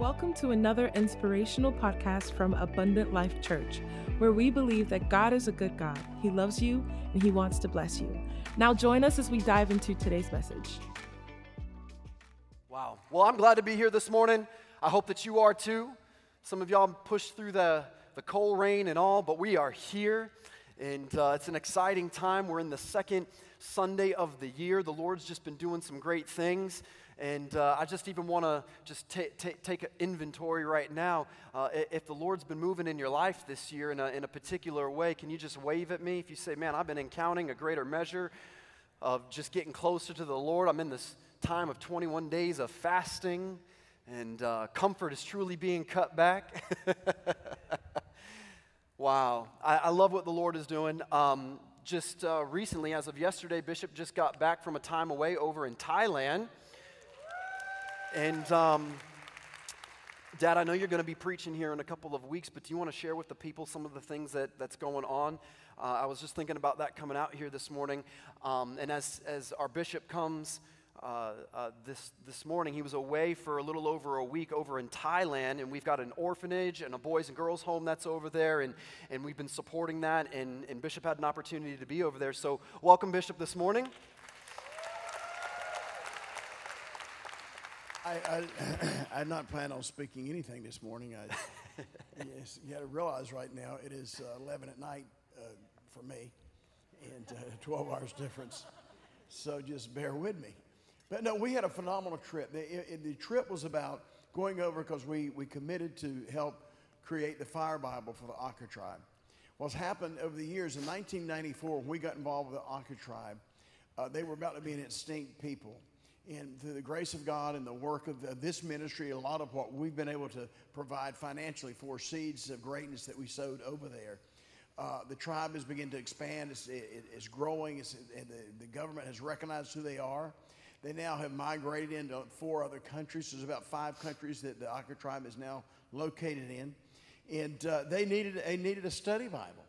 Welcome to another inspirational podcast from Abundant Life Church, where we believe that God is a good God. He loves you and He wants to bless you. Now, join us as we dive into today's message. Wow. Well, I'm glad to be here this morning. I hope that you are too. Some of y'all pushed through the, the cold rain and all, but we are here. And uh, it's an exciting time. We're in the second Sunday of the year. The Lord's just been doing some great things. And uh, I just even want to just ta- ta- take an inventory right now. Uh, if the Lord's been moving in your life this year in a, in a particular way, can you just wave at me? If you say, man, I've been encountering a greater measure of just getting closer to the Lord. I'm in this time of 21 days of fasting, and uh, comfort is truly being cut back. wow. I, I, love what the Lord is doing. Um, just uh, recently, as of yesterday, Bishop just got back from a time away over in Thailand. And um, Dad, I know you're going to be preaching here in a couple of weeks, but do you want to share with the people some of the things that, that's going on? Uh, I was just thinking about that coming out here this morning. Um, and as, as our bishop comes uh, uh, this, this morning, he was away for a little over a week over in Thailand, and we've got an orphanage and a boys and girls home that's over there, and, and we've been supporting that, and, and Bishop had an opportunity to be over there. So, welcome, Bishop, this morning. I, I, I not plan on speaking anything this morning. I, yes, you got to realize right now it is uh, 11 at night uh, for me and uh, 12 hours difference. So just bear with me. But no, we had a phenomenal trip. The, it, the trip was about going over because we, we committed to help create the Fire Bible for the Akha tribe. What's happened over the years, in 1994, when we got involved with the Akha tribe, uh, they were about to be an extinct people and through the grace of God and the work of the, this ministry, a lot of what we've been able to provide financially for seeds of greatness that we sowed over there. Uh, the tribe has begun to expand. It's, it, it's growing. It's, the, the government has recognized who they are. They now have migrated into four other countries. There's about five countries that the Akha tribe is now located in. And uh, they, needed, they needed a study Bible.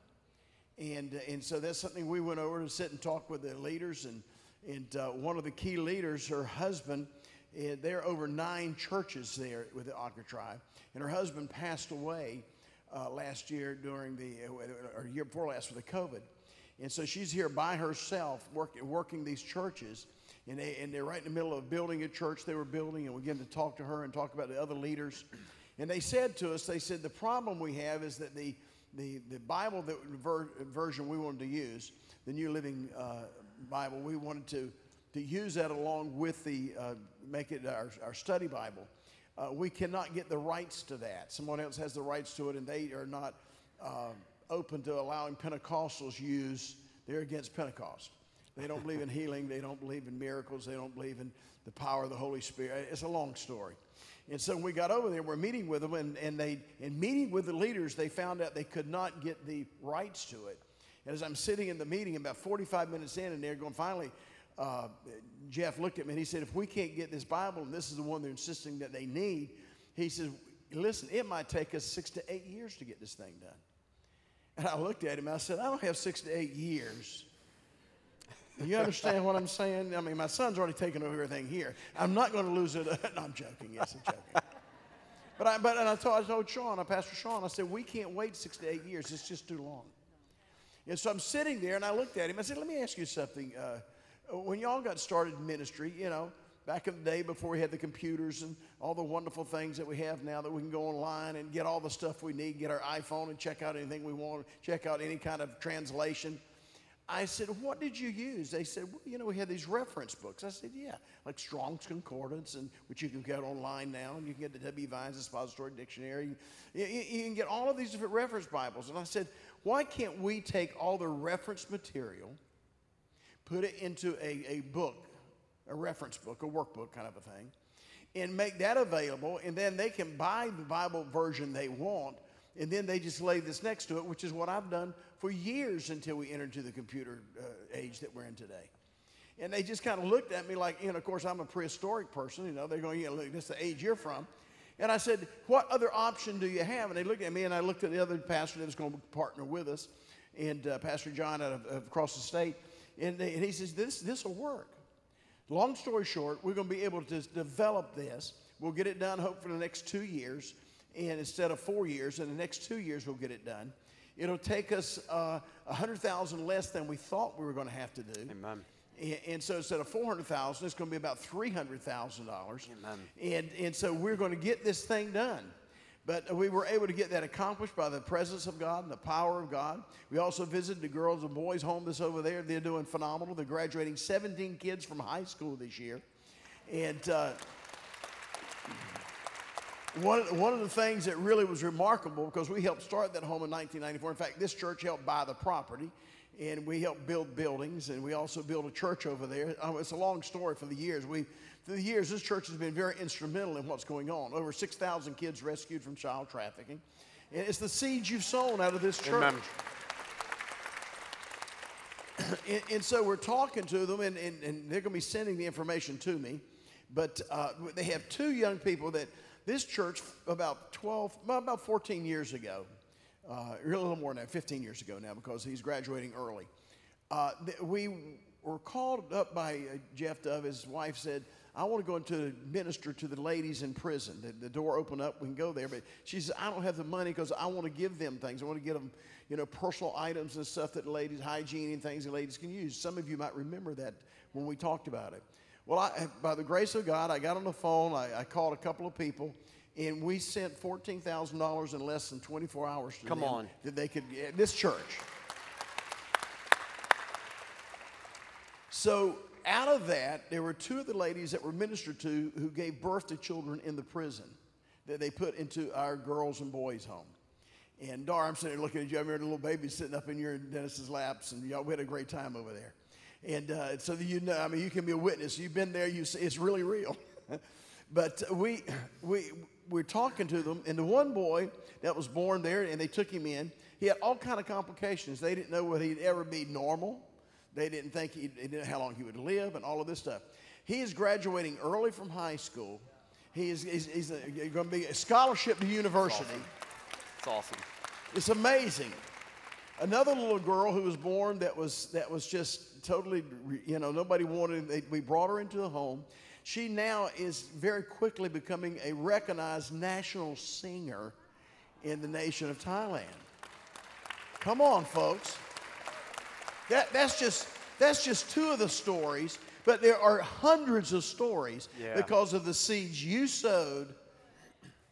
And, and so that's something we went over to sit and talk with the leaders and and uh, one of the key leaders, her husband, uh, there are over nine churches there with the Akha tribe. And her husband passed away uh, last year during the, uh, or year before last with the COVID. And so she's here by herself work, working these churches. And, they, and they're right in the middle of building a church they were building. And we began to talk to her and talk about the other leaders. And they said to us, they said, the problem we have is that the, the, the Bible that ver- version we wanted to use, the New Living uh, Bible, we wanted to, to use that along with the, uh, make it our, our study Bible. Uh, we cannot get the rights to that. Someone else has the rights to it, and they are not uh, open to allowing Pentecostals use. They're against Pentecost. They don't believe in healing. They don't believe in miracles. They don't believe in the power of the Holy Spirit. It's a long story. And so we got over there, we're meeting with them, and, and they, in meeting with the leaders, they found out they could not get the rights to it. And as I'm sitting in the meeting, about 45 minutes in, and they're going, finally, uh, Jeff looked at me and he said, If we can't get this Bible, and this is the one they're insisting that they need, he says, Listen, it might take us six to eight years to get this thing done. And I looked at him and I said, I don't have six to eight years. You understand what I'm saying? I mean, my son's already taken over everything here. I'm not going to lose it. no, I'm joking. Yes, I'm joking. But I, but, and I told, I told Sean, I Pastor Sean, I said, we can't wait six to eight years. It's just too long. And so I'm sitting there and I looked at him. I said, Let me ask you something. Uh, when y'all got started in ministry, you know, back in the day before we had the computers and all the wonderful things that we have now that we can go online and get all the stuff we need, get our iPhone and check out anything we want, check out any kind of translation. I said, What did you use? They said, Well, you know, we had these reference books. I said, Yeah, like Strong's Concordance, and which you can get online now, and you can get the W. Vines Expository Dictionary. You, you, you can get all of these different reference Bibles. And I said, Why can't we take all the reference material, put it into a, a book, a reference book, a workbook kind of a thing, and make that available, and then they can buy the Bible version they want? and then they just lay this next to it, which is what I've done for years until we entered into the computer uh, age that we're in today. And they just kind of looked at me like, you know, of course, I'm a prehistoric person, you know, they're going, yeah, look, this is the age you're from. And I said, what other option do you have? And they looked at me, and I looked at the other pastor that was going to partner with us, and uh, Pastor John out of, of across the state. And, they, and he says, this, this will work. Long story short, we're going to be able to develop this We'll get it done hopefully in the next two years. And instead of four years, in the next two years, we'll get it done. It'll take us uh, 100,000 less than we thought we were going to have to do. Amen. And, so instead of 400,000, it's going to be about $300,000. And, and so we're going to get this thing done. But we were able to get that accomplished by the presence of God and the power of God. We also visited the girls and boys home that's over there. They're doing phenomenal. They're graduating 17 kids from high school this year. And uh, one, one of the things that really was remarkable because we helped start that home in 1994. In fact, this church helped buy the property and we help build buildings and we also built a church over there. Um, it's a long story for the years. We through the years, this church has been very instrumental in what's going on. Over 6,000 kids rescued from child trafficking. And it's the seeds you've sown out of this church. and, and, so we're talking to them, and, and, and they're going to be sending the information to me. But uh, they have two young people that this church, about 12, about 14 years ago, uh, a little more than that, 15 years ago now, because he's graduating early. Uh, we were called up by uh, Jeff Dove. His wife said, I want to go into minister to the ladies in prison. The, the, door opened up, we can go there. But she says, I don't have the money because I want to give them things. I want to get them, you know, personal items and stuff that ladies, hygiene and things that ladies can use. Some of you might remember that when we talked about it. Well, I, by the grace of God, I got on the phone, I, I called a couple of people, and we sent $14,000 in less than 24 hours to Come them on. that they could, this church. So out of that, there were two of the ladies that were ministered to who gave birth to children in the prison that they put into our girls and boys' home. And Dar, I'm sitting there looking at you. I remember the little baby sitting up in your Dennis's laps, and y'all we had a great time over there. And uh, so you know, I mean, you can be a witness. You've been there. You see, it's really real. but we we we're talking to them, and the one boy that was born there, and they took him in. He had all kind of complications. They didn't know whether he'd ever be normal they didn't think he, didn't know how long he would live and all of this stuff. He is graduating early from high school. He is he's, he's uh, going to be a scholarship to university. It's awesome. It's amazing. Another little girl who was born that was that was just totally, you know, nobody wanted. They, we brought her into the home. She now is very quickly becoming a recognized national singer in the nation of Thailand. Come on, folks. That, that's, just, that's just two of the stories, but there are hundreds of stories yeah. because of the seeds you sowed.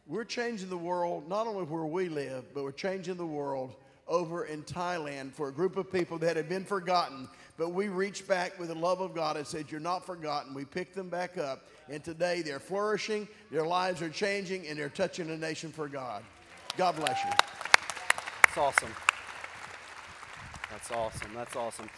We're changing the world, not only where we live, but we're changing the world over in Thailand for a group of people that had been forgotten. But we reached back with the love of God and said, You're not forgotten. We picked them back up. And today they're flourishing, their lives are changing, and they're touching the nation for God. God bless you. It's awesome. That's awesome. That's awesome.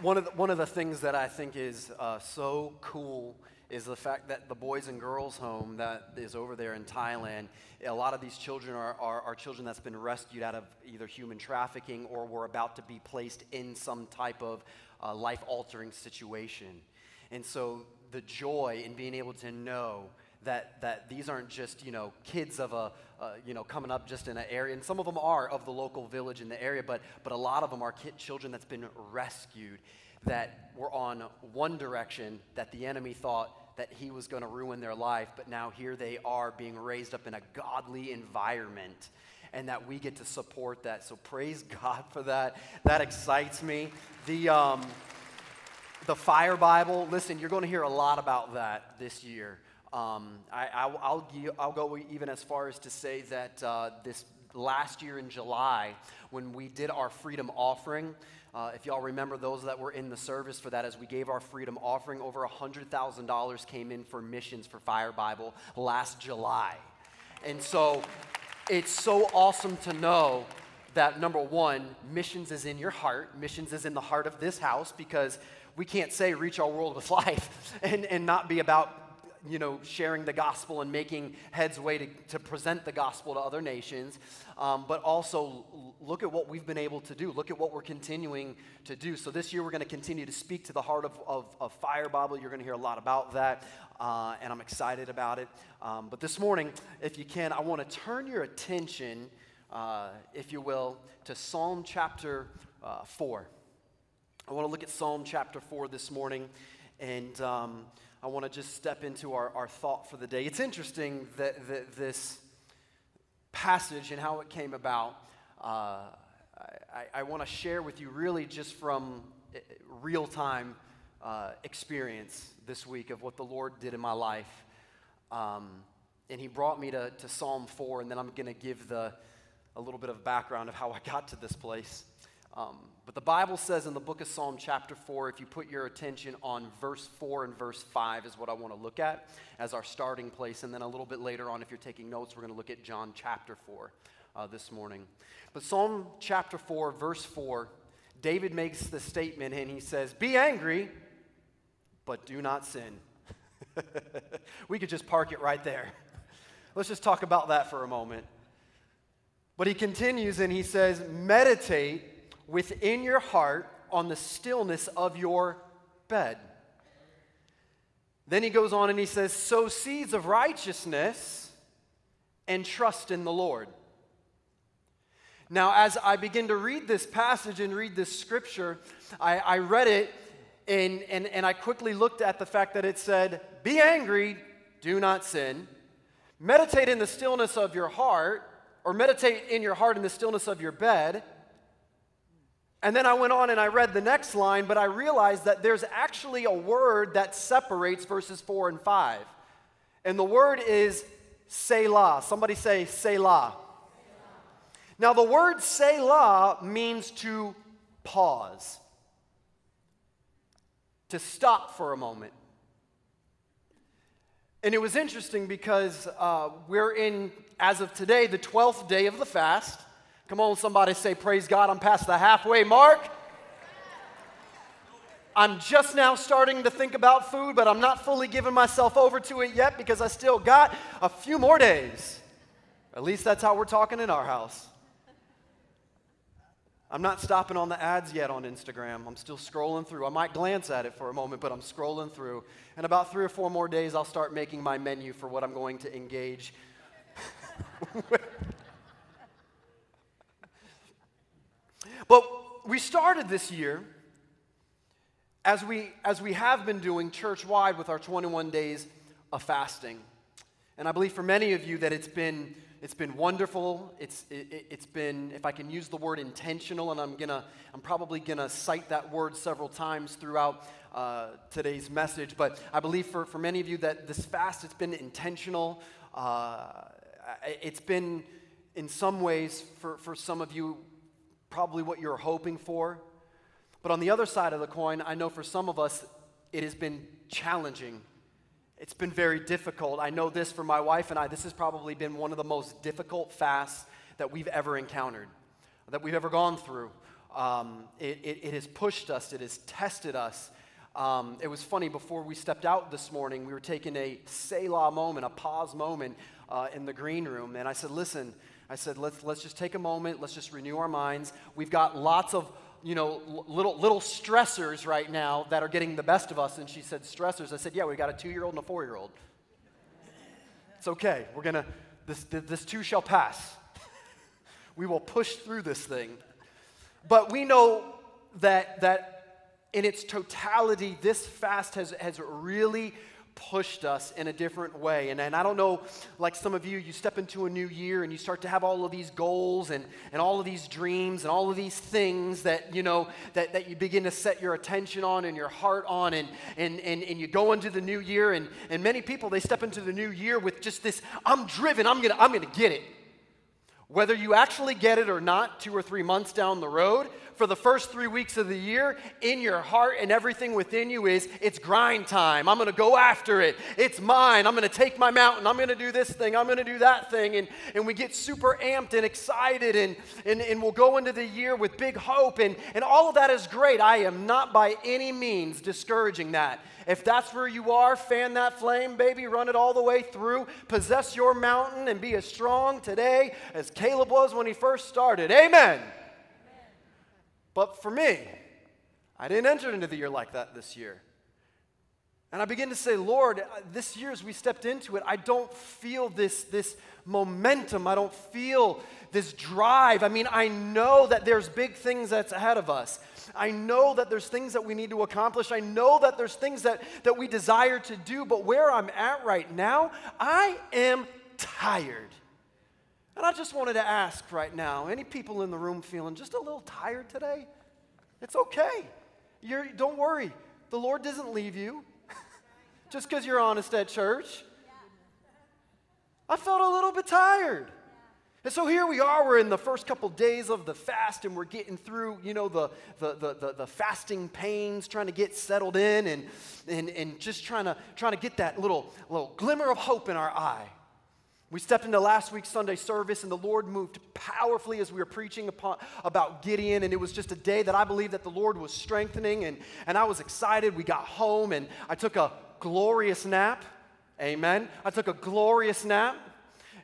One of the, one of the things that I think is uh, so cool is the fact that the Boys and Girls Home that is over there in Thailand, a lot of these children are, are, are children that's been rescued out of either human trafficking or were about to be placed in some type of uh, life altering situation. And so the joy in being able to know that, that these aren't just, you know, kids of a, uh, you know, coming up just in an area. And some of them are of the local village in the area, but, but a lot of them are kid, children that's been rescued that were on one direction that the enemy thought that he was going to ruin their life, but now here they are being raised up in a godly environment and that we get to support that. So praise God for that. That excites me. The, um, the Fire Bible, listen, you're going to hear a lot about that this year. Um, I, will I'll go even as far as to say that uh, this last year in July, when we did our freedom offering, uh, if y'all remember those that were in the service for that, as we gave our freedom offering, over $100,000 came in for missions for Fire Bible last July. And so it's so awesome to know that number one, missions is in your heart, missions is in the heart of this house because we can't say reach our world with life and, and not be about you know, sharing the gospel and making heads way to, to present the gospel to other nations, um, but also look at what we've been able to do. Look at what we're continuing to do. So this year we're going to continue to speak to the heart of, of, of Fire Bible. You're going to hear a lot about that, uh, and I'm excited about it. Um, but this morning, if you can, I want to turn your attention, uh, if you will, to Psalm chapter uh, 4. I want to look at Psalm chapter 4 this morning, and um, I want to just step into our, our thought for the day. It's interesting that, that this passage and how it came about. Uh, I, I want to share with you really just from eh, real time uh, experience this week of what the Lord did in my life. Um, and He brought me to, to Psalm 4, and then I'm going to give the, a little bit of background of how I got to this place. Um, but the Bible says in the book of Psalm, chapter 4, if you put your attention on verse 4 and verse 5, is what I want to look at as our starting place. And then a little bit later on, if you're taking notes, we're going to look at John chapter 4 uh, this morning. But Psalm chapter 4, verse 4, David makes the statement and he says, Be angry, but do not sin. we could just park it right there. Let's just talk about that for a moment. But he continues and he says, Meditate within your heart on the stillness of your bed. Then he goes on and he says, Sow seeds of righteousness and trust in the Lord. Now, as I begin to read this passage and read this scripture, I, I read it and, and, and I quickly looked at the fact that it said, Be angry, do not sin. Meditate in the stillness of your heart, or meditate in your heart in the stillness of your bed. And then I went on and I read the next line, but I realized that there's actually a word that separates verses 4 and 5. And the word is Selah. Somebody say Selah. Now, the word Selah means to pause, to stop for a moment. And it was interesting because uh, we're in, as of today, the 12th day of the fast. Come on, somebody say, Praise God, I'm past the halfway mark. I'm just now starting to think about food, but I'm not fully giving myself over to it yet because I still got a few more days. At least that's how we're talking in our house. I'm not stopping on the ads yet on Instagram. I'm still scrolling through. I might glance at it for a moment, but I'm scrolling through. In about three or four more days, I'll start making my menu for what I'm going to engage But we started this year as we, as we have been doing church wide with our 21 days of fasting. And I believe for many of you that it's been, it's been wonderful. It's, it, has been, if I can use the word intentional, and I'm, gonna, I'm probably going to cite that word several times throughout uh, today's message. But I believe for, for many of you that this fast, it's been intentional. Uh, it's been, in some ways, for, for some of you, probably what you're hoping for. But on the other side of the coin, I know for some of us, it has been challenging. It's been very difficult. I know this for my wife and I. This has probably been one of the most difficult fasts that we've ever encountered, that we've ever gone through. Um, it, it, it, has pushed us, it has tested us. Um, it was funny, before we stepped out this morning, we were taking a Selah moment, a pause moment uh, in the green room. And I said, Listen, I said, let's, let's just take a moment, let's just renew our minds. We've got lots of you know, little, little stressors right now that are getting the best of us. And she said, stressors. I said, yeah, we've got a two year old and a four year old. It's okay. We're going to, this, this too shall pass. we will push through this thing. But we know that, that in its totality, this fast has, has really pushed us in a different way. And, and I don't know, like some of you, you step into a new year and you start to have all of these goals and, and all of these dreams and all of these things that, you know, that, that you begin to set your attention on and your heart on. And, and, and, and you go into the new year. And, and many people, they step into the new year with just this, I'm driven, I'm going to I'm going to get it. Whether you actually get it or not, two or three months down the road, for the first three weeks of the year, in your heart and everything within you is it's grind time. I'm going to go after it. It's mine. I'm going to take my mountain. I'm going to do this thing. I'm going to do that thing. And, and we get super amped and excited, and, and, and we'll go into the year with big hope. And, and all of that is great. I am not by any means discouraging that. If that's where you are, fan that flame, baby, run it all the way through. Possess your mountain and be as strong today as Caleb was when he first started. Amen. Amen. But for me, I didn't enter into the year like that this year. And I begin to say, Lord, uh, this year as we stepped into it, I don't feel this, this momentum. I don't feel this drive. I mean, I know that there's big things that's ahead of us. I know that there's things that we need to accomplish. I know that there's things that, that we desire to do. But where I'm at right now, I am tired. And I just wanted to ask right now any people in the room feeling just a little tired today? It's okay. You're, don't worry. The Lord doesn't leave you just because you're honest at church. I felt a little bit tired. And so here we are, we're in the first couple days of the fast, and we're getting through, you know, the, the, the, the, fasting pains, trying to get settled in and, and, and just trying to, trying to get that little, little glimmer of hope in our eye. We stepped into last week's Sunday service, and the Lord moved powerfully as we were preaching upon, about Gideon. And it was just a day that I believe that the Lord was strengthening, and, and I was excited. We got home, and I took a glorious nap. Amen. I took a glorious nap.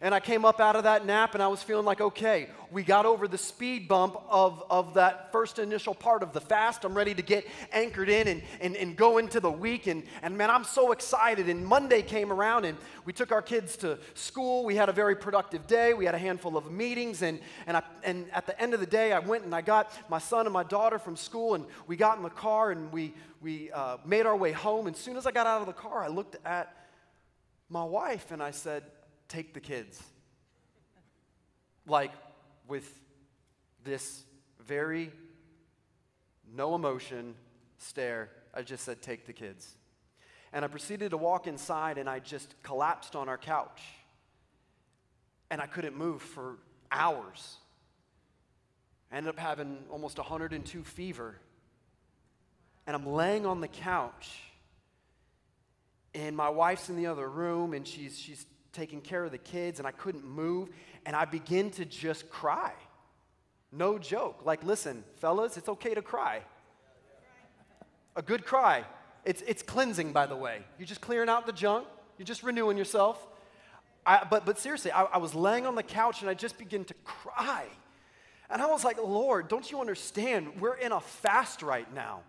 And I came up out of that nap and I was feeling like, okay, we got over the speed bump of, of that first initial part of the fast. I'm ready to get anchored in and, and, and go into the week. And, and man, I'm so excited. And Monday came around and we took our kids to school. We had a very productive day. We had a handful of meetings. And, and, I, and at the end of the day, I went and I got my son and my daughter from school. And we got in the car and we, we uh, made our way home. And as soon as I got out of the car, I looked at my wife and I said, take the kids. Like with this very no emotion stare, I just said, take the kids. And I proceeded to walk inside and I just collapsed on our couch. And I couldn't move for hours. I ended up having almost 102 fever. And I'm laying on the couch. And my wife's in the other room and she's, she's taking care of the kids and I couldn't move. And I begin to just cry. No joke. Like, listen, fellas, it's okay to cry. A good cry. It's, it's cleansing, by the way. You're just clearing out the junk, you're just renewing yourself. I, but, but seriously, I, I was laying on the couch and I just began to cry. And I was like, Lord, don't you understand? We're in a fast right now.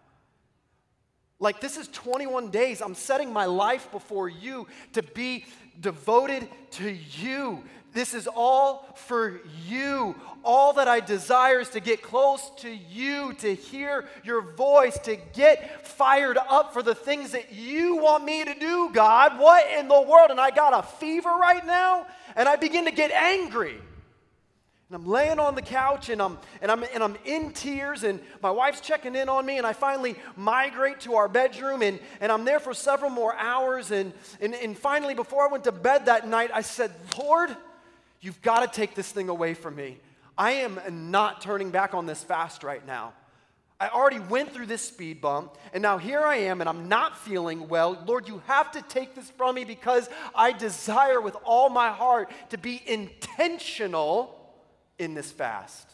Like, this is 21 days. I'm setting my life before you to be devoted to you. This is all for you. All that I desire is to get close to you, to hear your voice, to get fired up for the things that you want me to do, God. What in the world? And I got a fever right now, and I begin to get angry. And I'm laying on the couch and I'm, and, I'm, and I'm in tears, and my wife's checking in on me, and I finally migrate to our bedroom, and, and I'm there for several more hours. And, and, and finally, before I went to bed that night, I said, Lord, you've got to take this thing away from me. I am not turning back on this fast right now. I already went through this speed bump, and now here I am, and I'm not feeling well. Lord, you have to take this from me because I desire with all my heart to be intentional in this fast.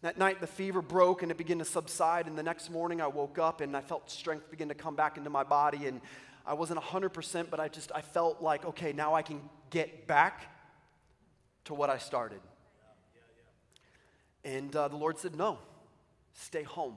That night, the fever broke and it began to subside. And the next morning, I woke up and I felt strength begin to come back into my body. And I wasn't 100%, but I just, I felt like, okay, now I can get back to what I started. And uh, the Lord said, no, stay home.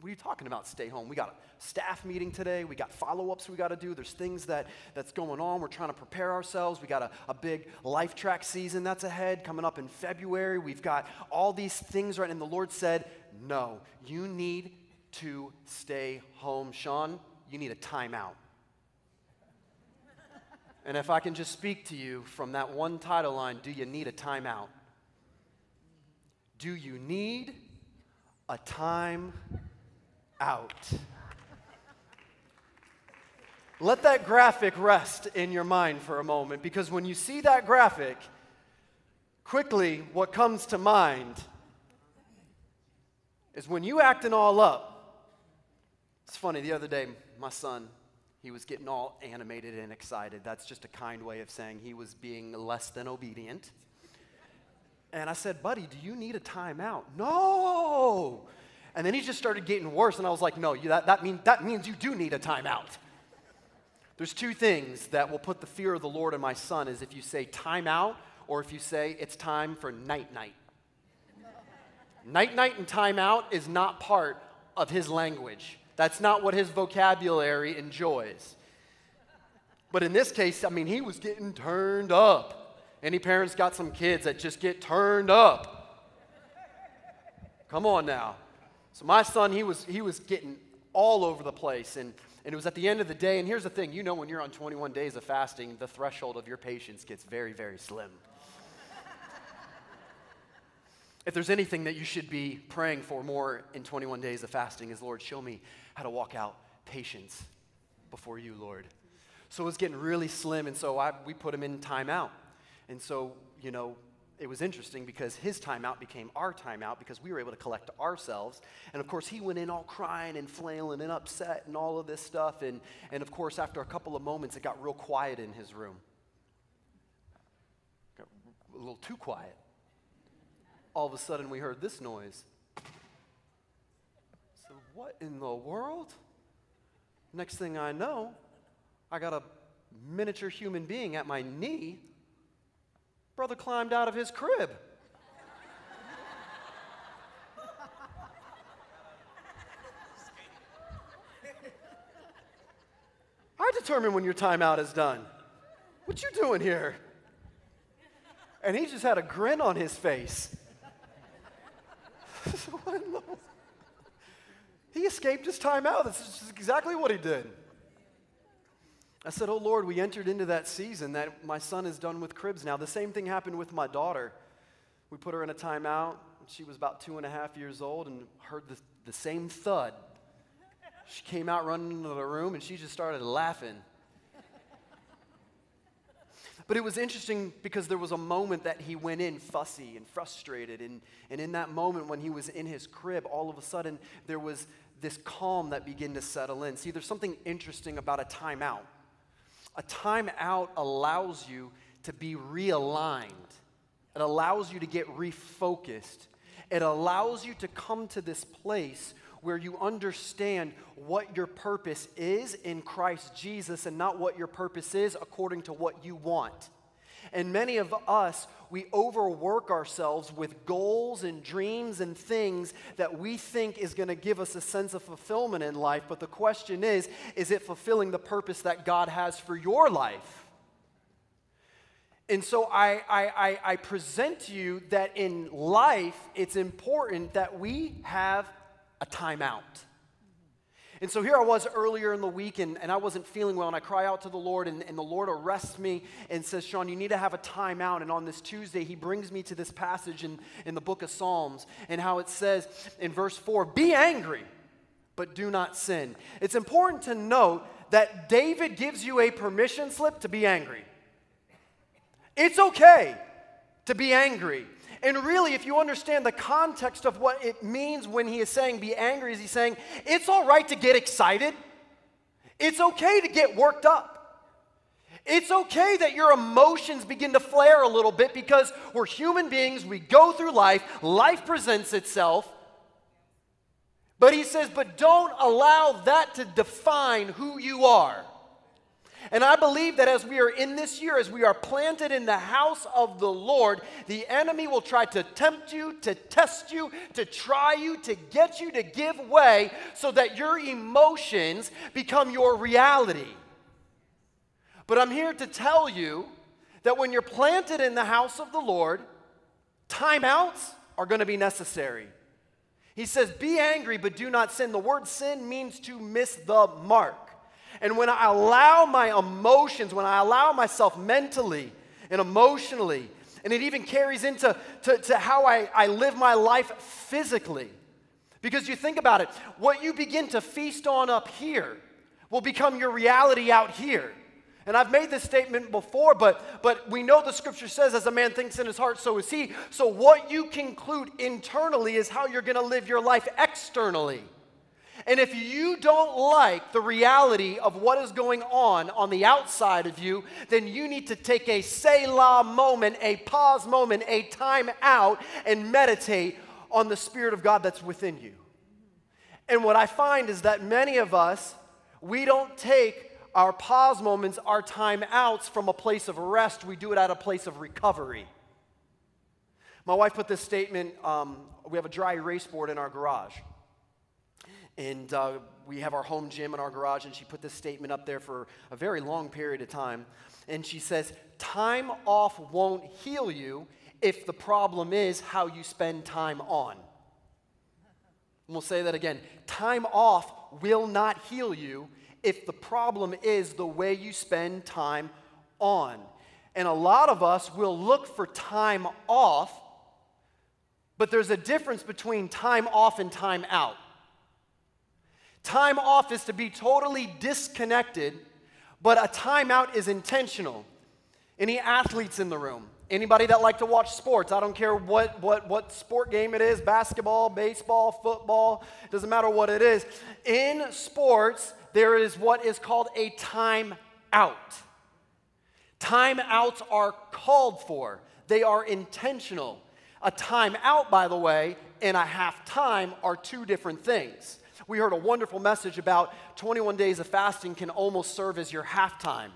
What are you talking about, stay home? We got a staff meeting today. We got follow ups we got to do. There's things that, that's going on. We're trying to prepare ourselves. We got a, a big life track season that's ahead coming up in February. We've got all these things right. And the Lord said, No, you need to stay home. Sean, you need a timeout. and if I can just speak to you from that one title line, do you need a timeout? Do you need a time out. Let that graphic rest in your mind for a moment because when you see that graphic, quickly what comes to mind is when you acting all up. It's funny, the other day, my son, he was getting all animated and excited. That's just a kind way of saying he was being less than obedient. And I said, Buddy, do you need a timeout? No. And then he just started getting worse, and I was like, no, you, that, that, mean, that means you do need a timeout. There's two things that will put the fear of the Lord in my son is if you say timeout or if you say it's time for night night. night night and timeout is not part of his language. That's not what his vocabulary enjoys. But in this case, I mean, he was getting turned up. Any parents got some kids that just get turned up? Come on now. So my son, he was, he was getting all over the place. And, and it was at the end of the day. And here's the thing you know, when you're on 21 days of fasting, the threshold of your patience gets very, very slim. if there's anything that you should be praying for more in 21 days of fasting, is Lord, show me how to walk out patience before you, Lord. So it was getting really slim, and so I, we put him in timeout. And so, you know, it was interesting because his timeout became our timeout because we were able to collect ourselves. And of course, he went in all crying and flailing and upset and all of this stuff. And, and of course, after a couple of moments, it got real quiet in his room. Got a little too quiet. All of a sudden, we heard this noise. So, what in the world? Next thing I know, I got a miniature human being at my knee Brother climbed out of his crib. I determine when your timeout is done. What you doing here? And he just had a grin on his face. he escaped his timeout. That's exactly what he did. I said, Oh Lord, we entered into that season that my son is done with cribs now. The same thing happened with my daughter. We put her in a timeout. She was about two and a half years old and heard the, the same thud. She came out running into the room and she just started laughing. But it was interesting because there was a moment that he went in fussy and frustrated. And, and in that moment, when he was in his crib, all of a sudden there was this calm that began to settle in. See, there's something interesting about a timeout. A timeout allows you to be realigned, it allows you to get refocused, it allows you to come to this place where you understand what your purpose is in Christ Jesus and not what your purpose is according to what you want. And many of us, we overwork ourselves with goals and dreams and things that we think is going to give us a sense of fulfillment in life. But the question is is it fulfilling the purpose that God has for your life? And so I, I, I, present to you that in life, it's important that we have a timeout. And so here I was earlier in the week, and, and I wasn't feeling well, and I cry out to the Lord, and, and the Lord arrests me and says, Sean, you need to have a timeout. And on this Tuesday, he brings me to this passage in, in the book of Psalms, and how it says in verse 4 Be angry, but do not sin. It's important to note that David gives you a permission slip to be angry. It's okay to be angry. And really, if you understand the context of what it means when he is saying be angry, is he saying it's all right to get excited? It's okay to get worked up. It's okay that your emotions begin to flare a little bit because we're human beings, we go through life, life presents itself. But he says, but don't allow that to define who you are. And I believe that as we are in this year, as we are planted in the house of the Lord, the enemy will try to tempt you, to test you, to try you, to get you to give way so that your emotions become your reality. But I'm here to tell you that when you're planted in the house of the Lord, timeouts are going to be necessary. He says, Be angry, but do not sin. The word sin means to miss the mark. And when I allow my emotions, when I allow myself mentally and emotionally, and it even carries into to, to how I, I live my life physically. Because you think about it, what you begin to feast on up here will become your reality out here. And I've made this statement before, but, but we know the scripture says, as a man thinks in his heart, so is he. So, what you conclude internally is how you're going to live your life externally. And if you don't like the reality of what is going on on the outside of you, then you need to take a Selah moment, a pause moment, a time out, and meditate on the Spirit of God that's within you. And what I find is that many of us, we don't take our pause moments, our time outs from a place of rest, we do it at a place of recovery. My wife put this statement um, we have a dry erase board in our garage. And uh, we have our home gym in our garage, and she put this statement up there for a very long period of time. And she says, Time off won't heal you if the problem is how you spend time on. And we'll say that again. Time off will not heal you if the problem is the way you spend time on. And a lot of us will look for time off, but there's a difference between time off and time out. Time off is to be totally disconnected, but a timeout is intentional. Any athletes in the room? Anybody that like to watch sports? I don't care what, what, what sport game it is basketball, baseball, football, doesn't matter what it is. In sports, there is what is called a timeout. Timeouts are called for, they are intentional. A timeout, by the way, and a half time are two different things. We heard a wonderful message about 21 days of fasting can almost serve as your halftime.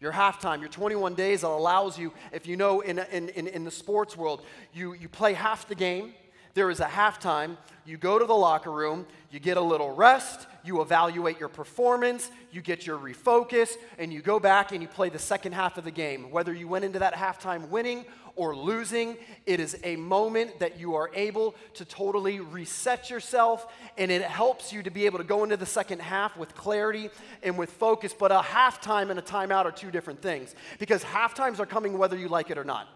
Your halftime, your 21 days that allows you, if you know in, in, in, in the sports world, you, you play half the game, there is a halftime. You go to the locker room, you get a little rest, you evaluate your performance, you get your refocus, and you go back and you play the second half of the game. Whether you went into that halftime winning or losing, it is a moment that you are able to totally reset yourself, and it helps you to be able to go into the second half with clarity and with focus. But a halftime and a timeout are two different things because halftimes are coming whether you like it or not.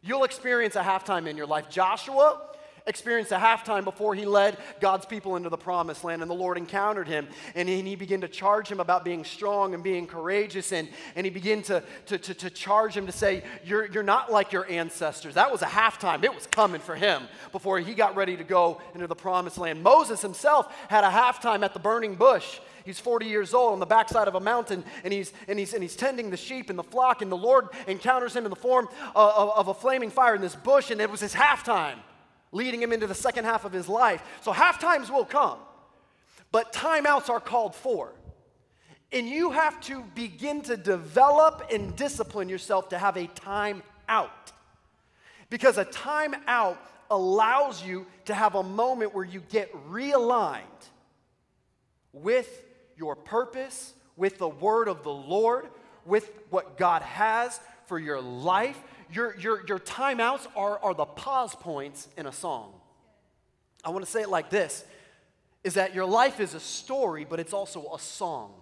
You'll experience a halftime in your life. Joshua, experienced a halftime before he led God's people into the promised land. And the Lord encountered him and he, began to charge him about being strong and being courageous. And, and he began to, to, to, to charge him to say, you're, you're not like your ancestors. That was a halftime. It was coming for him before he got ready to go into the promised land. Moses himself had a halftime at the burning bush. He's 40 years old on the backside of a mountain, and he's, and he's, and he's tending the sheep and the flock, and the Lord encounters him in the form of, of, of a flaming fire in this bush, and it was his halftime leading him into the second half of his life. So half times will come, but timeouts are called for. And you have to begin to develop and discipline yourself to have a time out. Because a time out allows you to have a moment where you get realigned with your purpose, with the word of the Lord, with what God has for your life, your, your, your timeouts are, are the pause points in a song. I want to say it like this is that your life is a story, but it's also a song.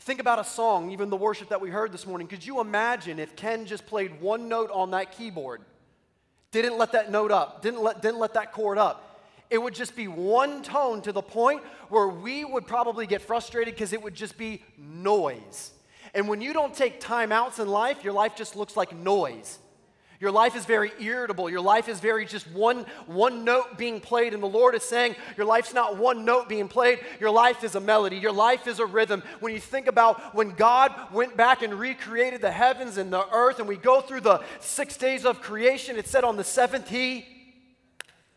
Think about a song, even the worship that we heard this morning. Could you imagine if Ken just played one note on that keyboard, didn't let that note up, didn't let, didn't let that chord up? It would just be one tone to the point where we would probably get frustrated because it would just be noise. And when you don't take time outs in life, your life just looks like noise. Your life is very irritable. Your life is very just one, one note being played. And the Lord is saying, Your life's not one note being played. Your life is a melody. Your life is a rhythm. When you think about when God went back and recreated the heavens and the earth, and we go through the six days of creation, it said on the seventh, He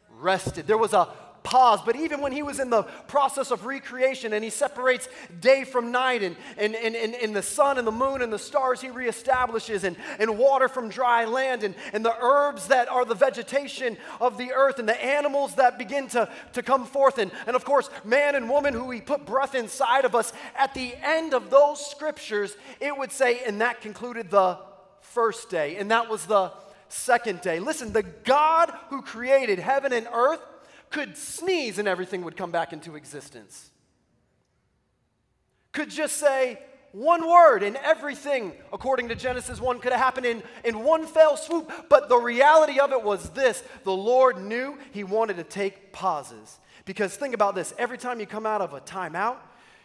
rested. There was a pause. But even when he was in the process of recreation and he separates day from night and, and, and, and, and the sun and the moon and the stars he reestablishes and, and water from dry land and, and the herbs that are the vegetation of the earth and the animals that begin to, to come forth and, and of course man and woman who he put breath inside of us at the end of those scriptures it would say and that concluded the first day and that was the second day listen the god who created heaven and earth could sneeze and everything would come back into existence. Could just say one word and everything, according to Genesis 1, could have happened in, in one fell swoop. But the reality of it was this the Lord knew He wanted to take pauses. Because think about this every time you come out of a timeout,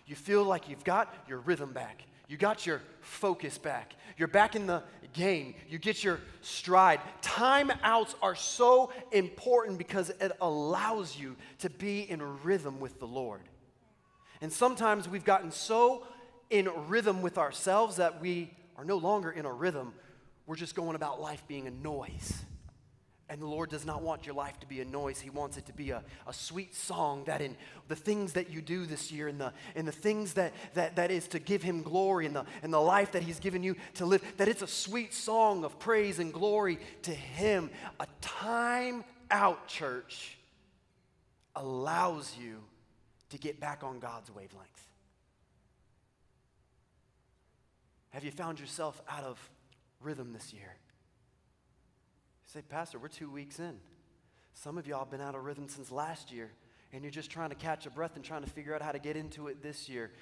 you feel like you've got your rhythm back, you got your focus back, you're back in the game. You get your stride. Timeouts are so important because it allows you to be in rhythm with the Lord. And sometimes we've gotten so in rhythm with ourselves that we are no longer in a rhythm. We're just going about life being a noise. And the Lord does not want your life to be a noise. He wants it to be a, a sweet song that in the things that you do this year and the, and the things that, that, that is to give Him glory and the, and the life that He's given you to live, that it's a sweet song of praise and glory to Him. A time out, church. allows you to get back on God's wavelength. Have you found yourself out of rhythm this year? Say, Pastor, we're two weeks in. Some of y'all have been out of rhythm since last year, and you're just trying to catch a breath and trying to figure out how to get into it this year.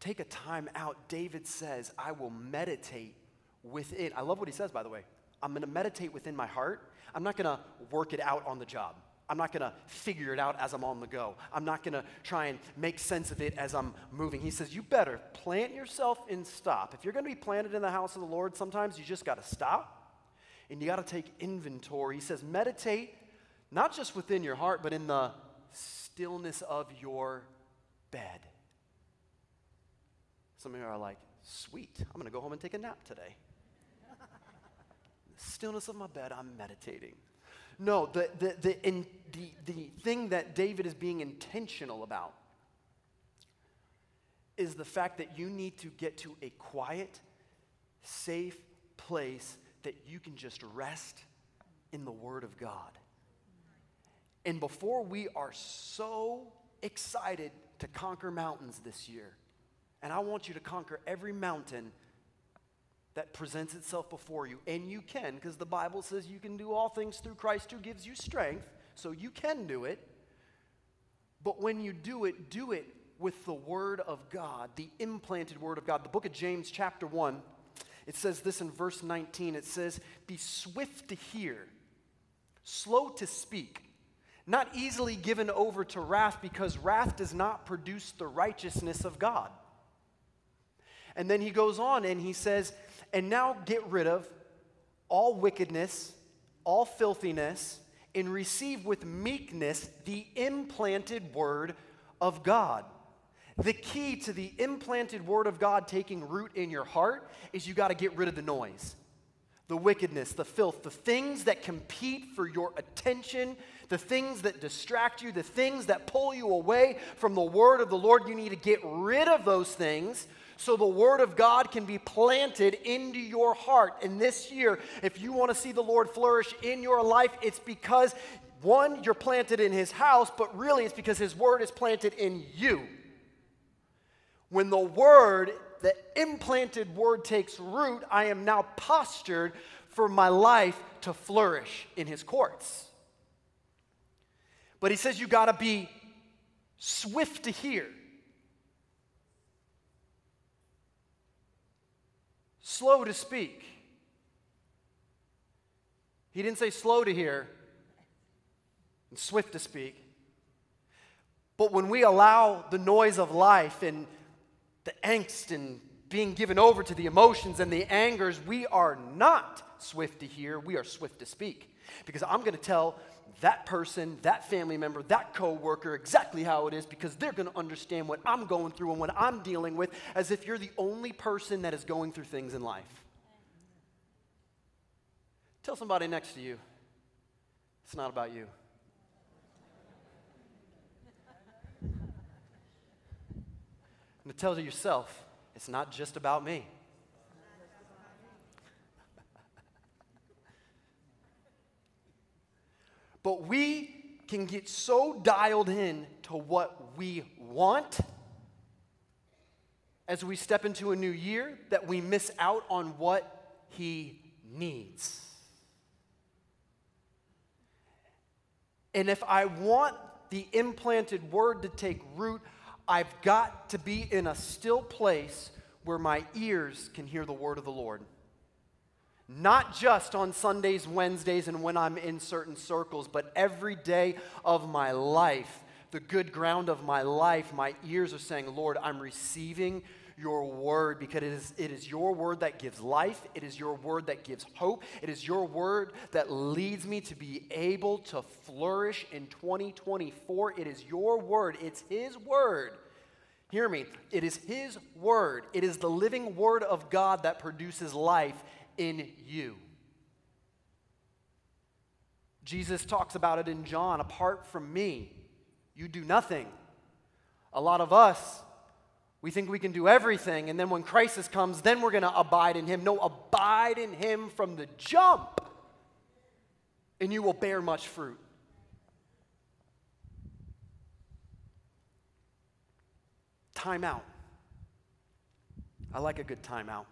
Take a time out. David says, I will meditate within. I love what he says, by the way. I'm going to meditate within my heart. I'm not going to work it out on the job. I'm not going to figure it out as I'm on the go. I'm not going to try and make sense of it as I'm moving. He says, You better plant yourself and stop. If you're going to be planted in the house of the Lord, sometimes you just got to stop and you got to take inventory. He says, Meditate not just within your heart, but in the stillness of your bed. Some of you are like, Sweet, I'm going to go home and take a nap today. the stillness of my bed, I'm meditating. No, the, the, the, in, the, the thing that David is being intentional about is the fact that you need to get to a quiet, safe place that you can just rest in the Word of God. And before we are so excited to conquer mountains this year, and I want you to conquer every mountain that presents itself before you. And you can, because the Bible says you can do all things through Christ who gives you strength. So you can do it. But when you do it, do it with the Word of God, the implanted Word of God. The book of James, chapter 1, it says this in verse 19 it says, Be swift to hear, slow to speak, not easily given over to wrath, because wrath does not produce the righteousness of God. And then he goes on and he says, and now get rid of all wickedness, all filthiness, and receive with meekness the implanted word of God. The key to the implanted word of God taking root in your heart is you got to get rid of the noise, the wickedness, the filth, the things that compete for your attention, the things that distract you, the things that pull you away from the word of the Lord. You need to get rid of those things so the Word of God can be planted into your heart. And this year, if you want to see the Lord flourish in your life, it's because one, you're planted in His house, but really it's because His Word is planted in you. When the Word, the implanted Word takes root, I am now postured for my life to flourish in His courts. But He says you got to be swift to hear. slow to speak. He didn't say slow to hear and swift to speak. But when we allow the noise of life and the angst and being given over to the emotions and the angers, we are not swift to hear, we are swift to speak. Because I'm going to tell that person, that family member, that coworker exactly how it is because they're going to understand what I'm going through and what I'm dealing with as if you're the only person that is going through things in life. Tell somebody next to you, it's not about you. And to tell yourself, it's not just about me. But we can get so dialed in to what we want as we step into a new year that we miss out on what He needs. And if I want the implanted word to take root, I've got to be in a still place where my ears can hear the word of the Lord. Not just on Sundays, Wednesdays, and when I'm in certain circles, but every day of my life, the good ground of my life, my ears are saying, Lord, I'm receiving your word because it is, it is your word that gives life. It is your word that gives hope. It is your word that leads me to be able to flourish in 2024. It is your word. It's His word. Hear me. It is His word. It is the living word of God that produces life in you. Jesus talks about it in John apart from me, you do nothing. A lot of us, we think we can do everything, and then when crisis comes, then we're going to abide in Him. No, abide in Him from the jump, and you will bear much fruit. Timeout. I like a good timeout.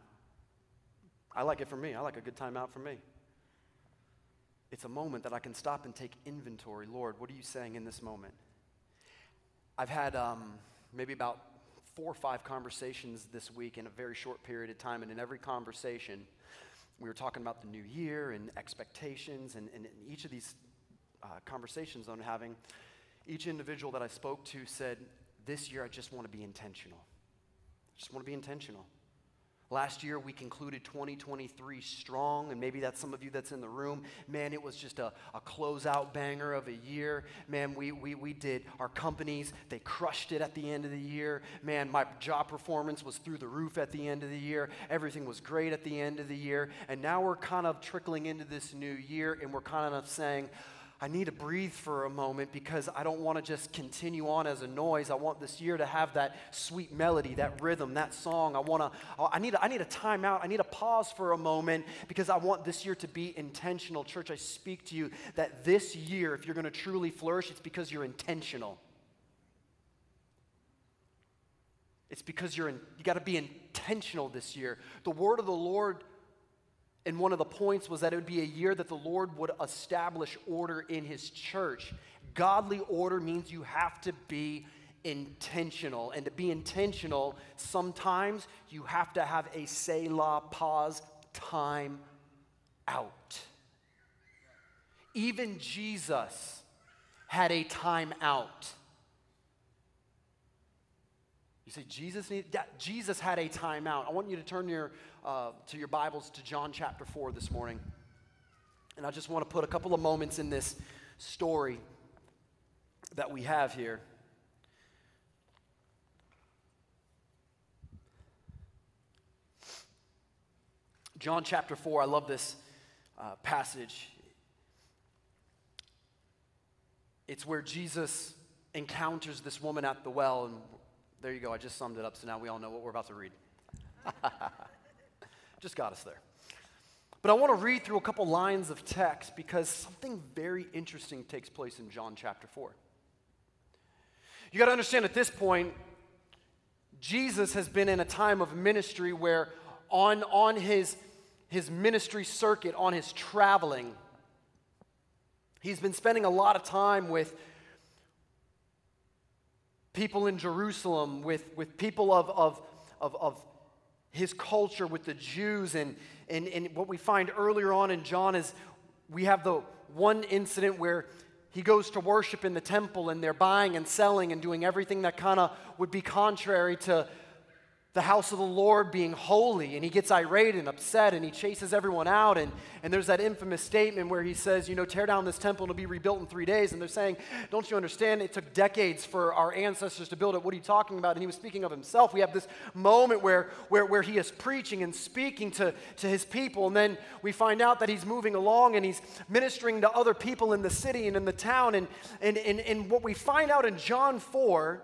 I like it for me. I like a good timeout for me. It's a moment that I can stop and take inventory. Lord, what are you saying in this moment? I've had um, maybe about four or five conversations this week in a very short period of time, and in every conversation, we were talking about the new year and expectations, and, and each of these uh, conversations I'm having, each individual that I spoke to said, This year I just want to be intentional. I just want to be intentional. Last year, we concluded 2023 strong, and maybe that's some of you that's in the room. Man, it was just a, a closeout banger of a year. Man, we, we, we did our companies, they crushed it at the end of the year. Man, my job performance was through the roof at the end of the year. Everything was great at the end of the year. And now we're kind of trickling into this new year, and we're kind of saying, I need to breathe for a moment because I don't want to just continue on as a noise. I want this year to have that sweet melody, that rhythm, that song. I want to I need a, I need a time out. I need a pause for a moment because I want this year to be intentional. Church, I speak to you that this year if you're going to truly flourish, it's because you're intentional. It's because you're in, you got to be intentional this year. The word of the Lord and one of the points was that it would be a year that the Lord would establish order in his church. Godly order means you have to be intentional. And to be intentional, sometimes you have to have a Selah pause time out. Even Jesus had a time out. You say Jesus need, yeah, Jesus had a timeout. I want you to turn your uh, to your Bibles to John chapter 4 this morning. And I just want to put a couple of moments in this story that we have here. John chapter 4, I love this uh, passage. It's where Jesus encounters this woman at the well, and there you go, I just summed it up, so now we all know what we're about to read. Just got us there. But I want to read through a couple lines of text because something very interesting takes place in John chapter 4. You got to understand at this point, Jesus has been in a time of ministry where on, on his, his ministry circuit, on his traveling, he's been spending a lot of time with people in Jerusalem, with, with people of, of, of, of his culture with the Jews. And, and, and what we find earlier on in John is we have the one incident where he goes to worship in the temple and they're buying and selling and doing everything that kind of would be contrary to the house of the Lord being holy, and he gets irate and upset and he chases everyone out. And, and there's that infamous statement where he says, You know, tear down this temple and it'll be rebuilt in three days. And they're saying, Don't you understand? It took decades for our ancestors to build it. What are you talking about? And he was speaking of himself. We have this moment where, where, where he is preaching and speaking to, to his people. And then we find out that he's moving along and he's ministering to other people in the city and in the town. And, and, and, and what we find out in John 4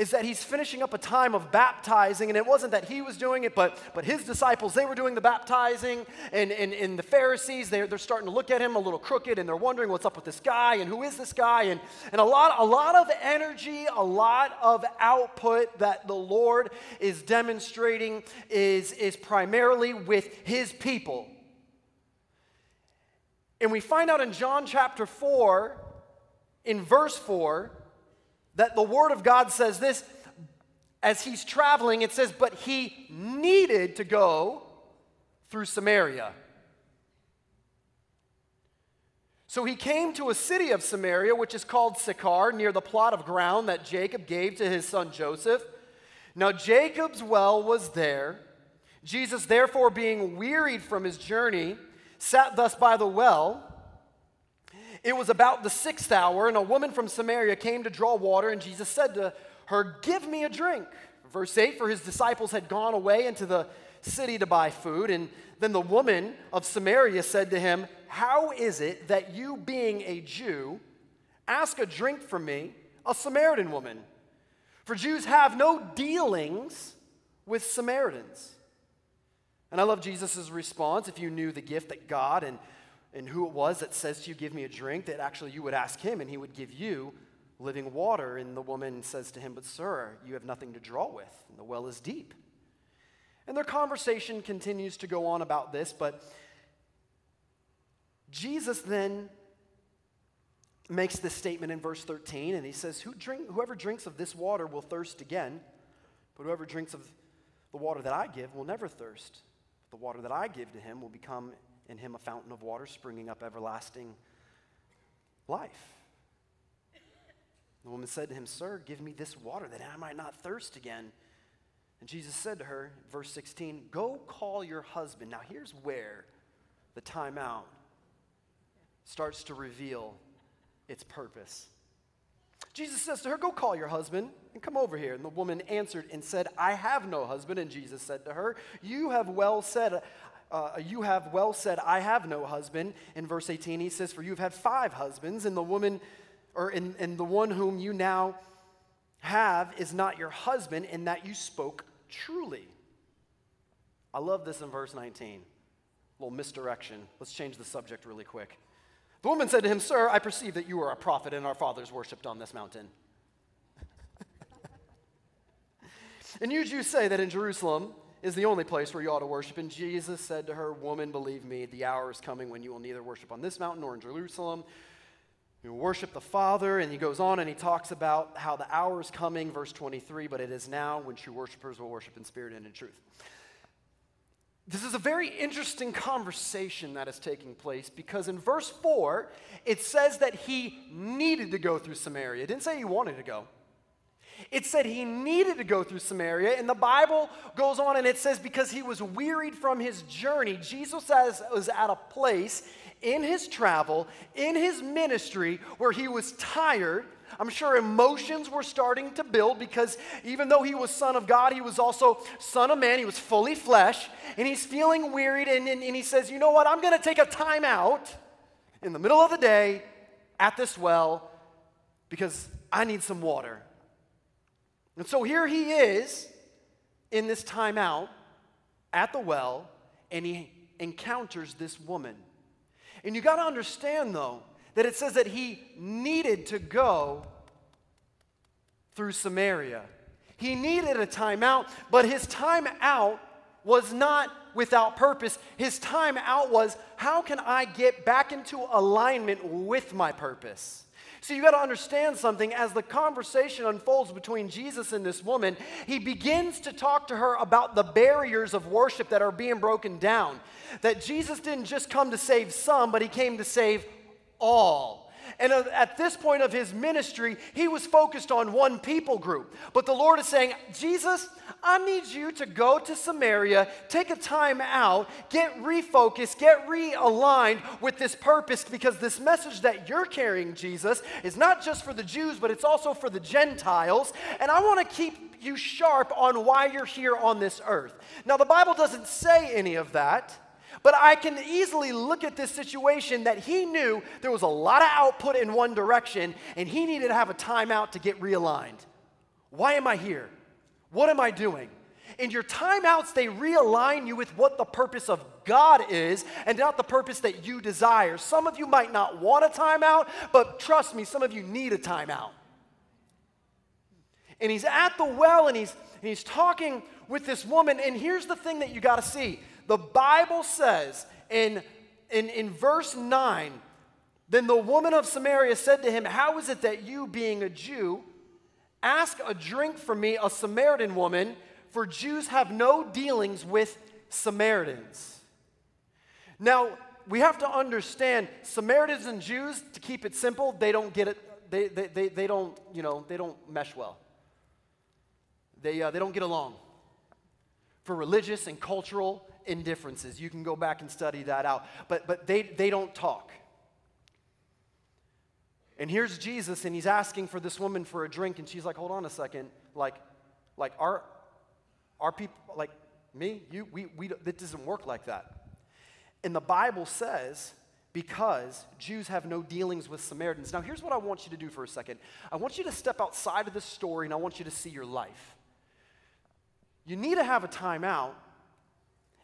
is that he's finishing up a time of baptizing, and it wasn't that he was doing it, but, but his disciples, they were doing the baptizing, and, and, and the Pharisees, they're, they're starting to look at him a little crooked, and they're wondering what's up with this guy, and who is this guy, and, and a, lot, a lot of energy, a lot of output that the Lord is demonstrating is, is primarily with his people. And we find out in John chapter 4, in verse 4, that the Word of God says this as he's traveling, it says, but he needed to go through Samaria. So he came to a city of Samaria, which is called Sychar, near the plot of ground that Jacob gave to his son Joseph. Now Jacob's well was there. Jesus, therefore, being wearied from his journey, sat thus by the well. It was about the sixth hour, and a woman from Samaria came to draw water, and Jesus said to her, Give me a drink. Verse 8 For his disciples had gone away into the city to buy food, and then the woman of Samaria said to him, How is it that you, being a Jew, ask a drink from me, a Samaritan woman? For Jews have no dealings with Samaritans. And I love Jesus' response. If you knew the gift that God and and who it was that says to you, Give me a drink, that actually you would ask him and he would give you living water. And the woman says to him, But, sir, you have nothing to draw with, and the well is deep. And their conversation continues to go on about this, but Jesus then makes this statement in verse 13, and he says, Who drink, Whoever drinks of this water will thirst again, but whoever drinks of the water that I give will never thirst. The water that I give to him will become in him a fountain of water springing up everlasting life. The woman said to him, Sir, give me this water that I might not thirst again. And Jesus said to her, verse 16, Go call your husband. Now, here's where the timeout starts to reveal its purpose. Jesus says to her, Go call your husband and come over here. And the woman answered and said, I have no husband. And Jesus said to her, You have well said, uh, You have well said, I have no husband. In verse 18, he says, For you've had five husbands, and the woman, or in, and the one whom you now have is not your husband, in that you spoke truly. I love this in verse 19. A little misdirection. Let's change the subject really quick. The woman said to him, Sir, I perceive that you are a prophet and our fathers worshipped on this mountain. and you Jews say that in Jerusalem is the only place where you ought to worship. And Jesus said to her, Woman, believe me, the hour is coming when you will neither worship on this mountain nor in Jerusalem. You worship the Father, and he goes on and he talks about how the hour is coming, verse 23, but it is now when true worshipers will worship in spirit and in truth. This is a very interesting conversation that is taking place because in verse 4, it says that he needed to go through Samaria. It didn't say he wanted to go. It said he needed to go through Samaria, and the Bible goes on and it says because he was wearied from his journey, Jesus was at a place in his travel, in his ministry, where he was tired I'm sure emotions were starting to build because even though he was Son of God, he was also Son of Man. He was fully flesh, and he's feeling wearied. And, and, and he says, You know what? I'm going to take a time out in the middle of the day at this well because I need some water. And so here he is in this time out at the well, and he encounters this woman. And you got to understand, though, that it says that he needed to go through Samaria. He needed a timeout, but his time out was not without purpose. His time out was how can I get back into alignment with my purpose? So you got to understand something. As the conversation unfolds between Jesus and this woman, he begins to talk to her about the barriers of worship that are being broken down. That Jesus didn't just come to save some, but he came to save all. And at this point of his ministry, he was focused on one people group. But the Lord is saying, Jesus, I need you to go to Samaria, take a time out, get refocused, get realigned with this purpose because this message that you're carrying, Jesus, is not just for the Jews, but it's also for the Gentiles. And I want to keep you sharp on why you're here on this earth. Now, the Bible doesn't say any of that. But I can easily look at this situation that he knew there was a lot of output in one direction and he needed to have a timeout to get realigned. Why am I here? What am I doing? In your timeouts, they realign you with what the purpose of God is and not the purpose that you desire. Some of you might not want a timeout, but trust me, some of you need a timeout. And he's at the well and he's, and he's talking with this woman. And here's the thing that you got to see the Bible says in, in, in verse 9, then the woman of Samaria said to him, How is it that you, being a Jew, ask a drink from me, a Samaritan woman? For Jews have no dealings with Samaritans. Now, we have to understand Samaritans and Jews, to keep it simple, they don't get it, they, they, they, they don't, you know, they don't mesh well. They, uh, they don't get along. For religious and cultural indifferences. You can go back and study that out. But, but they, they don't talk. And here's Jesus, and he's asking for this woman for a drink, and she's like, hold on a second. Like, like our, our people, like me, you, we, we, it doesn't work like that. And the Bible says, because Jews have no dealings with Samaritans. Now, here's what I want you to do for a second I want you to step outside of this story, and I want you to see your life. You need to have a timeout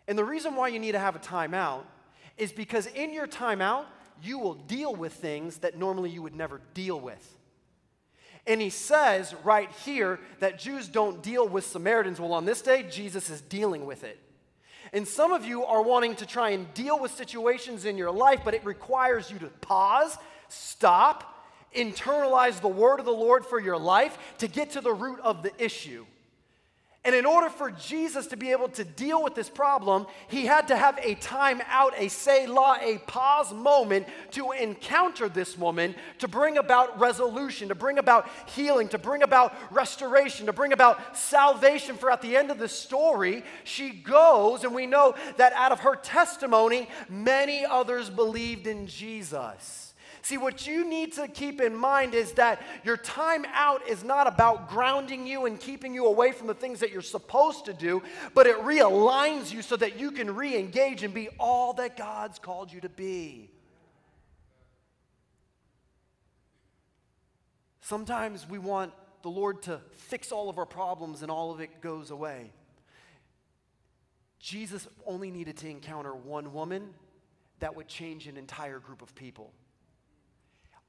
and the reason why you need to have a timeout is because in your timeout, you will deal with things that normally you would never deal with. And he says right here that Jews don't deal with Samaritans. Well, on this day, Jesus is dealing with it. And some of you are wanting to try and deal with situations in your life, but it requires you to pause, stop, internalize the word of the Lord for your life to get to the root of the issue. And in order for Jesus to be able to deal with this problem, he had to have a time out, a say Selah, a pause moment to encounter this woman, to bring about resolution, to bring about healing, to bring about restoration, to bring about salvation. For at the end of the story, she goes, and we know that out of her testimony, many others believed in Jesus. See, what you need to keep in mind is that your time out is not about grounding you and keeping you away from the things that you're supposed to do, but it realigns you so that you can re engage and be all that God's called you to be. Sometimes we want the Lord to fix all of our problems and all of it goes away. Jesus only needed to encounter one woman that would change an entire group of people.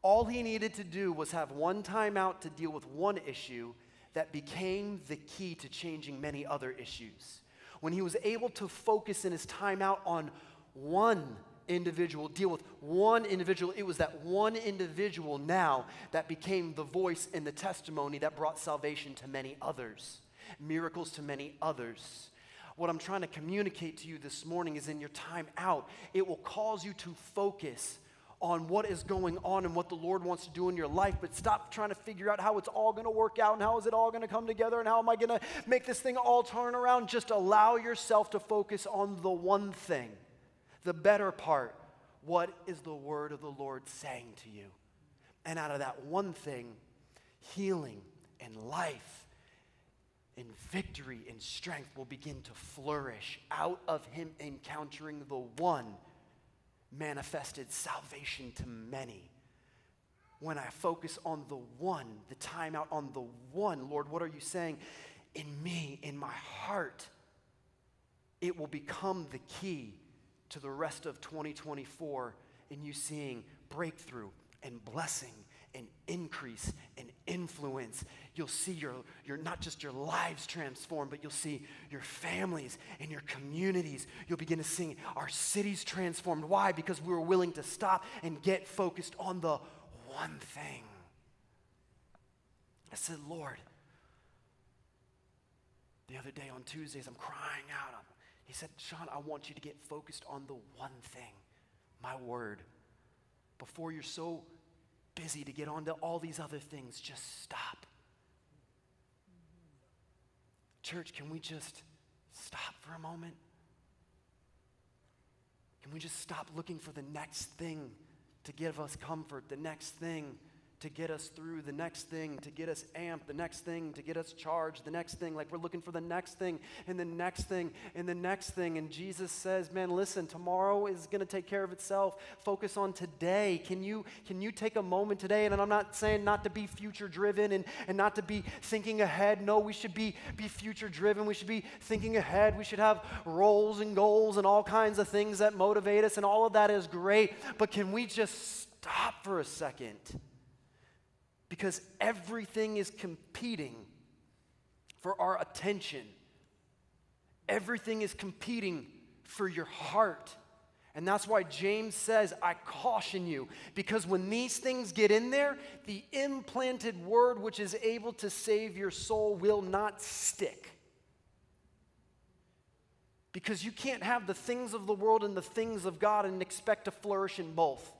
All he needed to do was have one time out to deal with one issue that became the key to changing many other issues. When he was able to focus in his time out on one individual, deal with one individual, it was that one individual now that became the voice and the testimony that brought salvation to many others, miracles to many others. What I'm trying to communicate to you this morning is in your time out, it will cause you to focus on what is going on and what the Lord wants to do in your life, but stop trying to figure out how it's all going to work out and how is it all going to come together and how am I going to make this thing all turn around. Just allow yourself to focus on the one thing, the better part. What is the word of the Lord saying to you? And out of that one thing, healing and life and victory and strength will begin to flourish out of him encountering the one manifested salvation to many. When I focus on the one, the time out on the one, Lord, what are you saying? In me, in my heart, it will become the key to the rest of 2024 in you seeing breakthrough and blessing and increase and influence. You'll see your, your not just your lives transformed, but you'll see your families and your communities. You'll begin to see our cities transformed. Why? Because we were willing to stop and get focused on the one thing. I said, Lord, the other day on Tuesdays, I'm crying out. He said, Sean, I want you to get focused on the one thing, my word. Before you're so busy to get onto all these other things. Just stop. Church, can we just stop for a moment? Can we just stop looking for the next thing to give us comfort, the next thing to get us through the next thing, to get us amped, the next thing, to get us charged, the next thing. Like we're looking for the next thing and the next thing and the next thing. And Jesus says, man, listen, tomorrow is going to take care of itself. Focus on today. Can you, can you take a moment today? And I'm not saying not to be future driven and, and not to be thinking ahead. No, we should be, be future driven. We should be thinking ahead. We should have roles and goals and all kinds of things that motivate us. And all of that is great. But can we just stop for a second? Because everything is competing for our attention. Everything is competing for your heart. And that's why James says, I caution you, because when these things get in there, the implanted word which is able to save your soul will not stick. Because you can't have the things of the world and the things of God and expect to flourish in both.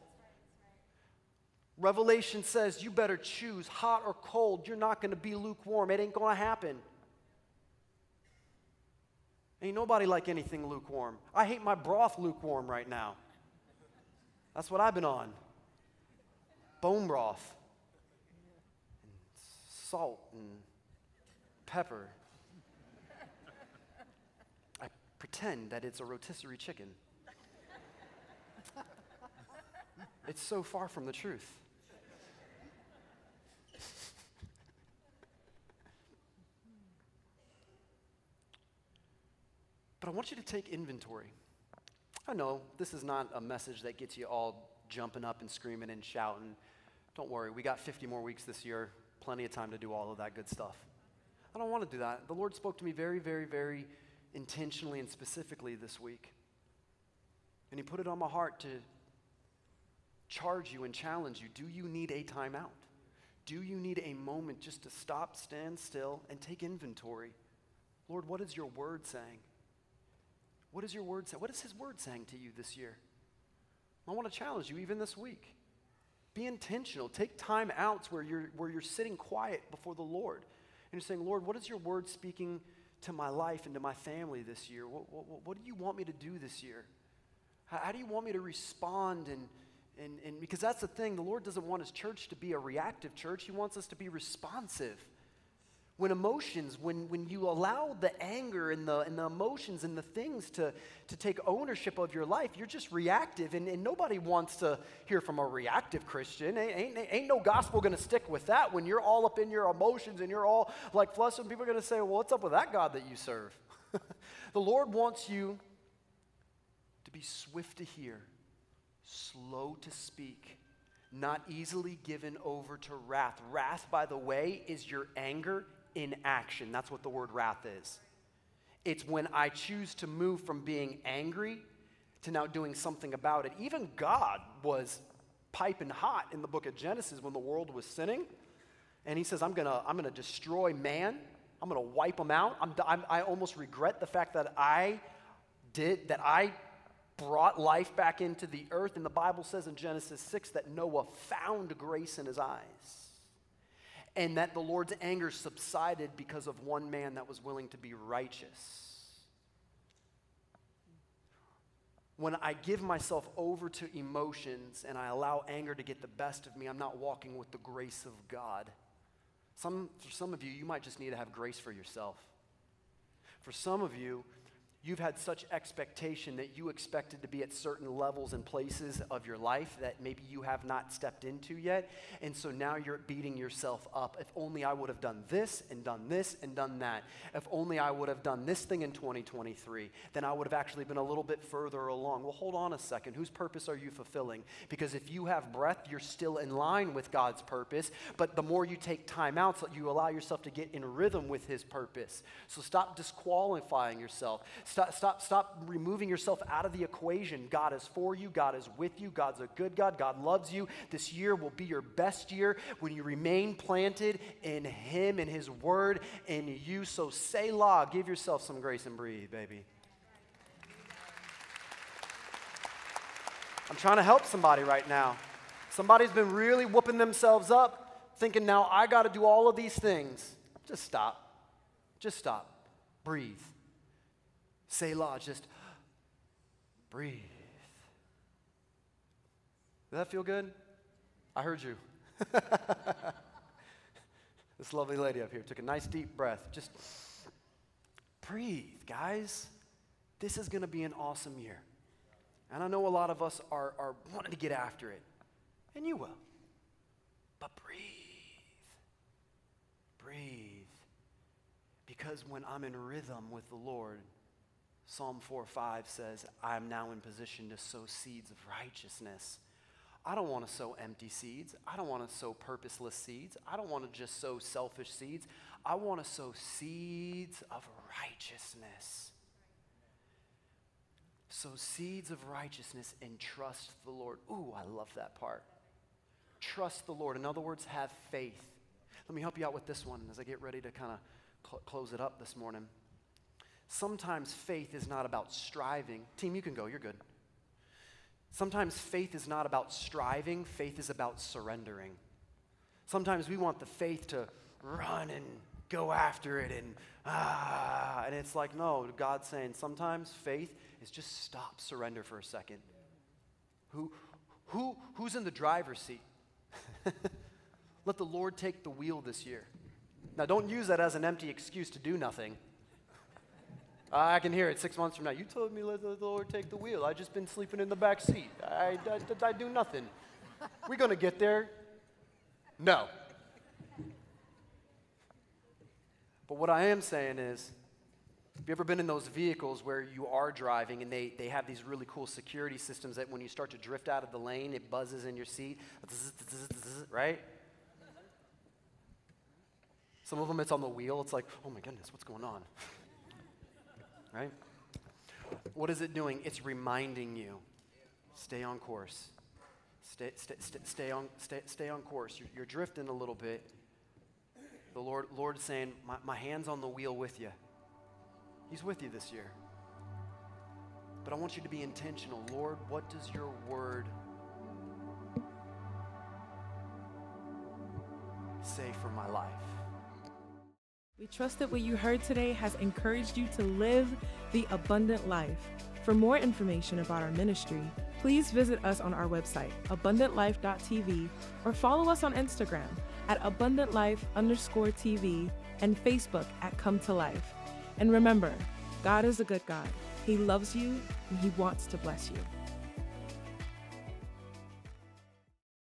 Revelation says you better choose hot or cold. You're not going to be lukewarm. It ain't going to happen. Ain't nobody like anything lukewarm. I hate my broth lukewarm right now. That's what I've been on. Bone broth, and salt, and pepper. I pretend that it's a rotisserie chicken. It's so far from the truth. But I want you to take inventory. I know this is not a message that gets you all jumping up and screaming and shouting. Don't worry, we got 50 more weeks this year, plenty of time to do all of that good stuff. I don't want to do that. The Lord spoke to me very, very, very intentionally and specifically this week. And He put it on my heart to charge you and challenge you. Do you need a timeout? Do you need a moment just to stop, stand still, and take inventory? Lord, what is your word saying? What is your word saying? What is His word saying to you this year? I want to challenge you even this week. Be intentional. Take time outs where you're, where you're sitting quiet before the Lord. And you're saying, Lord, what is your word speaking to my life and to my family this year? What, what, what do you want me to do this year? How, how do you want me to respond? And, and, and because that's the thing, the Lord doesn't want his church to be a reactive church, he wants us to be responsive when emotions, when, when you allow the anger and the, and the emotions and the things to, to take ownership of your life, you're just reactive. And, and nobody wants to hear from a reactive Christian. Ain't, ain't, ain't no gospel going to stick with that when you're all up in your emotions and you're all like flustered. People are going to say, well, what's up with that God that you serve? the Lord wants you to be swift to hear, slow to speak, not easily given over to wrath. Wrath, by the way, is your anger in action. That's what the word wrath is. It's when I choose to move from being angry to now doing something about it. Even God was piping hot in the book of Genesis when the world was sinning. And he says, I'm going to I'm to destroy man. I'm going to wipe them out. I'm, I'm, I almost regret the fact that I did, that I brought life back into the earth. And the Bible says in Genesis 6 that Noah found grace in his eyes and that the Lord's anger subsided because of one man that was willing to be righteous. When I give myself over to emotions and I allow anger to get the best of me, I'm not walking with the grace of God. Some, for some of you, you might just need to have grace for yourself. For some of you, You've had such expectation that you expected to be at certain levels and places of your life that maybe you have not stepped into yet. And so now you're beating yourself up. If only I would have done this and done this and done that. If only I would have done this thing in 2023, then I would have actually been a little bit further along. Well, hold on a second. Whose purpose are you fulfilling? Because if you have breath, you're still in line with God's purpose. But the more you take time out, so you allow yourself to get in rhythm with His purpose. So stop disqualifying yourself. Stop, stop, stop removing yourself out of the equation. God is for you, God is with you, God's a good God, God loves you. This year will be your best year when you remain planted in Him and His Word in you. So, Selah, give yourself some grace and breathe, baby. I'm trying to help somebody right now. Somebody's been really whooping themselves up, thinking, now I got to do all of these things. Just stop. Just stop. Breathe. Selah, just breathe. Does that feel good? I heard you. this lovely lady up here took a nice deep breath. Just breathe, guys. This is going to be an awesome year. And I know a lot of us are, are wanting to get after it, and you will. But breathe. Breathe. Because when I'm in rhythm with the Lord, Psalm 4 5 says, I'm now in position to sow seeds of righteousness. I don't want to sow empty seeds. I don't want to sow purposeless seeds. I don't want to just sow selfish seeds. I want to sow seeds of righteousness. Sow seeds of righteousness and trust the Lord. Ooh, I love that part. Trust the Lord. In other words, have faith. Let me help you out with this one as I get ready to kind of cl- close it up this morning. Sometimes faith is not about striving. Team, you can go, you're good. Sometimes faith is not about striving, faith is about surrendering. Sometimes we want the faith to run and go after it and ah, and it's like, no, God's saying sometimes faith is just stop, surrender for a second. Who, who, who's in the driver's seat? Let the Lord take the wheel this year. Now, don't use that as an empty excuse to do nothing. I can hear it six months from now. You told me let the Lord take the wheel. I've just been sleeping in the back seat. I, I, I do nothing. We're going to get there. No. But what I am saying is, have you ever been in those vehicles where you are driving and they, they have these really cool security systems that when you start to drift out of the lane, it buzzes in your seat, right? Some of them it's on the wheel. It's like, oh my goodness, what's going on? Right? What is it doing? It's reminding you stay on course. Stay, stay, stay, stay on, stay, stay on course. You're, you're drifting a little bit. The Lord, Lord is saying, my, my hand's on the wheel with you. He's with you this year. But I want you to be intentional. Lord, what does your word say for my life? We trust that what you heard today has encouraged you to live the abundant life. For more information about our ministry, please visit us on our website, abundantlife.tv, or follow us on Instagram at abundantlife underscore TV and Facebook at Come to Life. And remember, God is a good God. He loves you and He wants to bless you.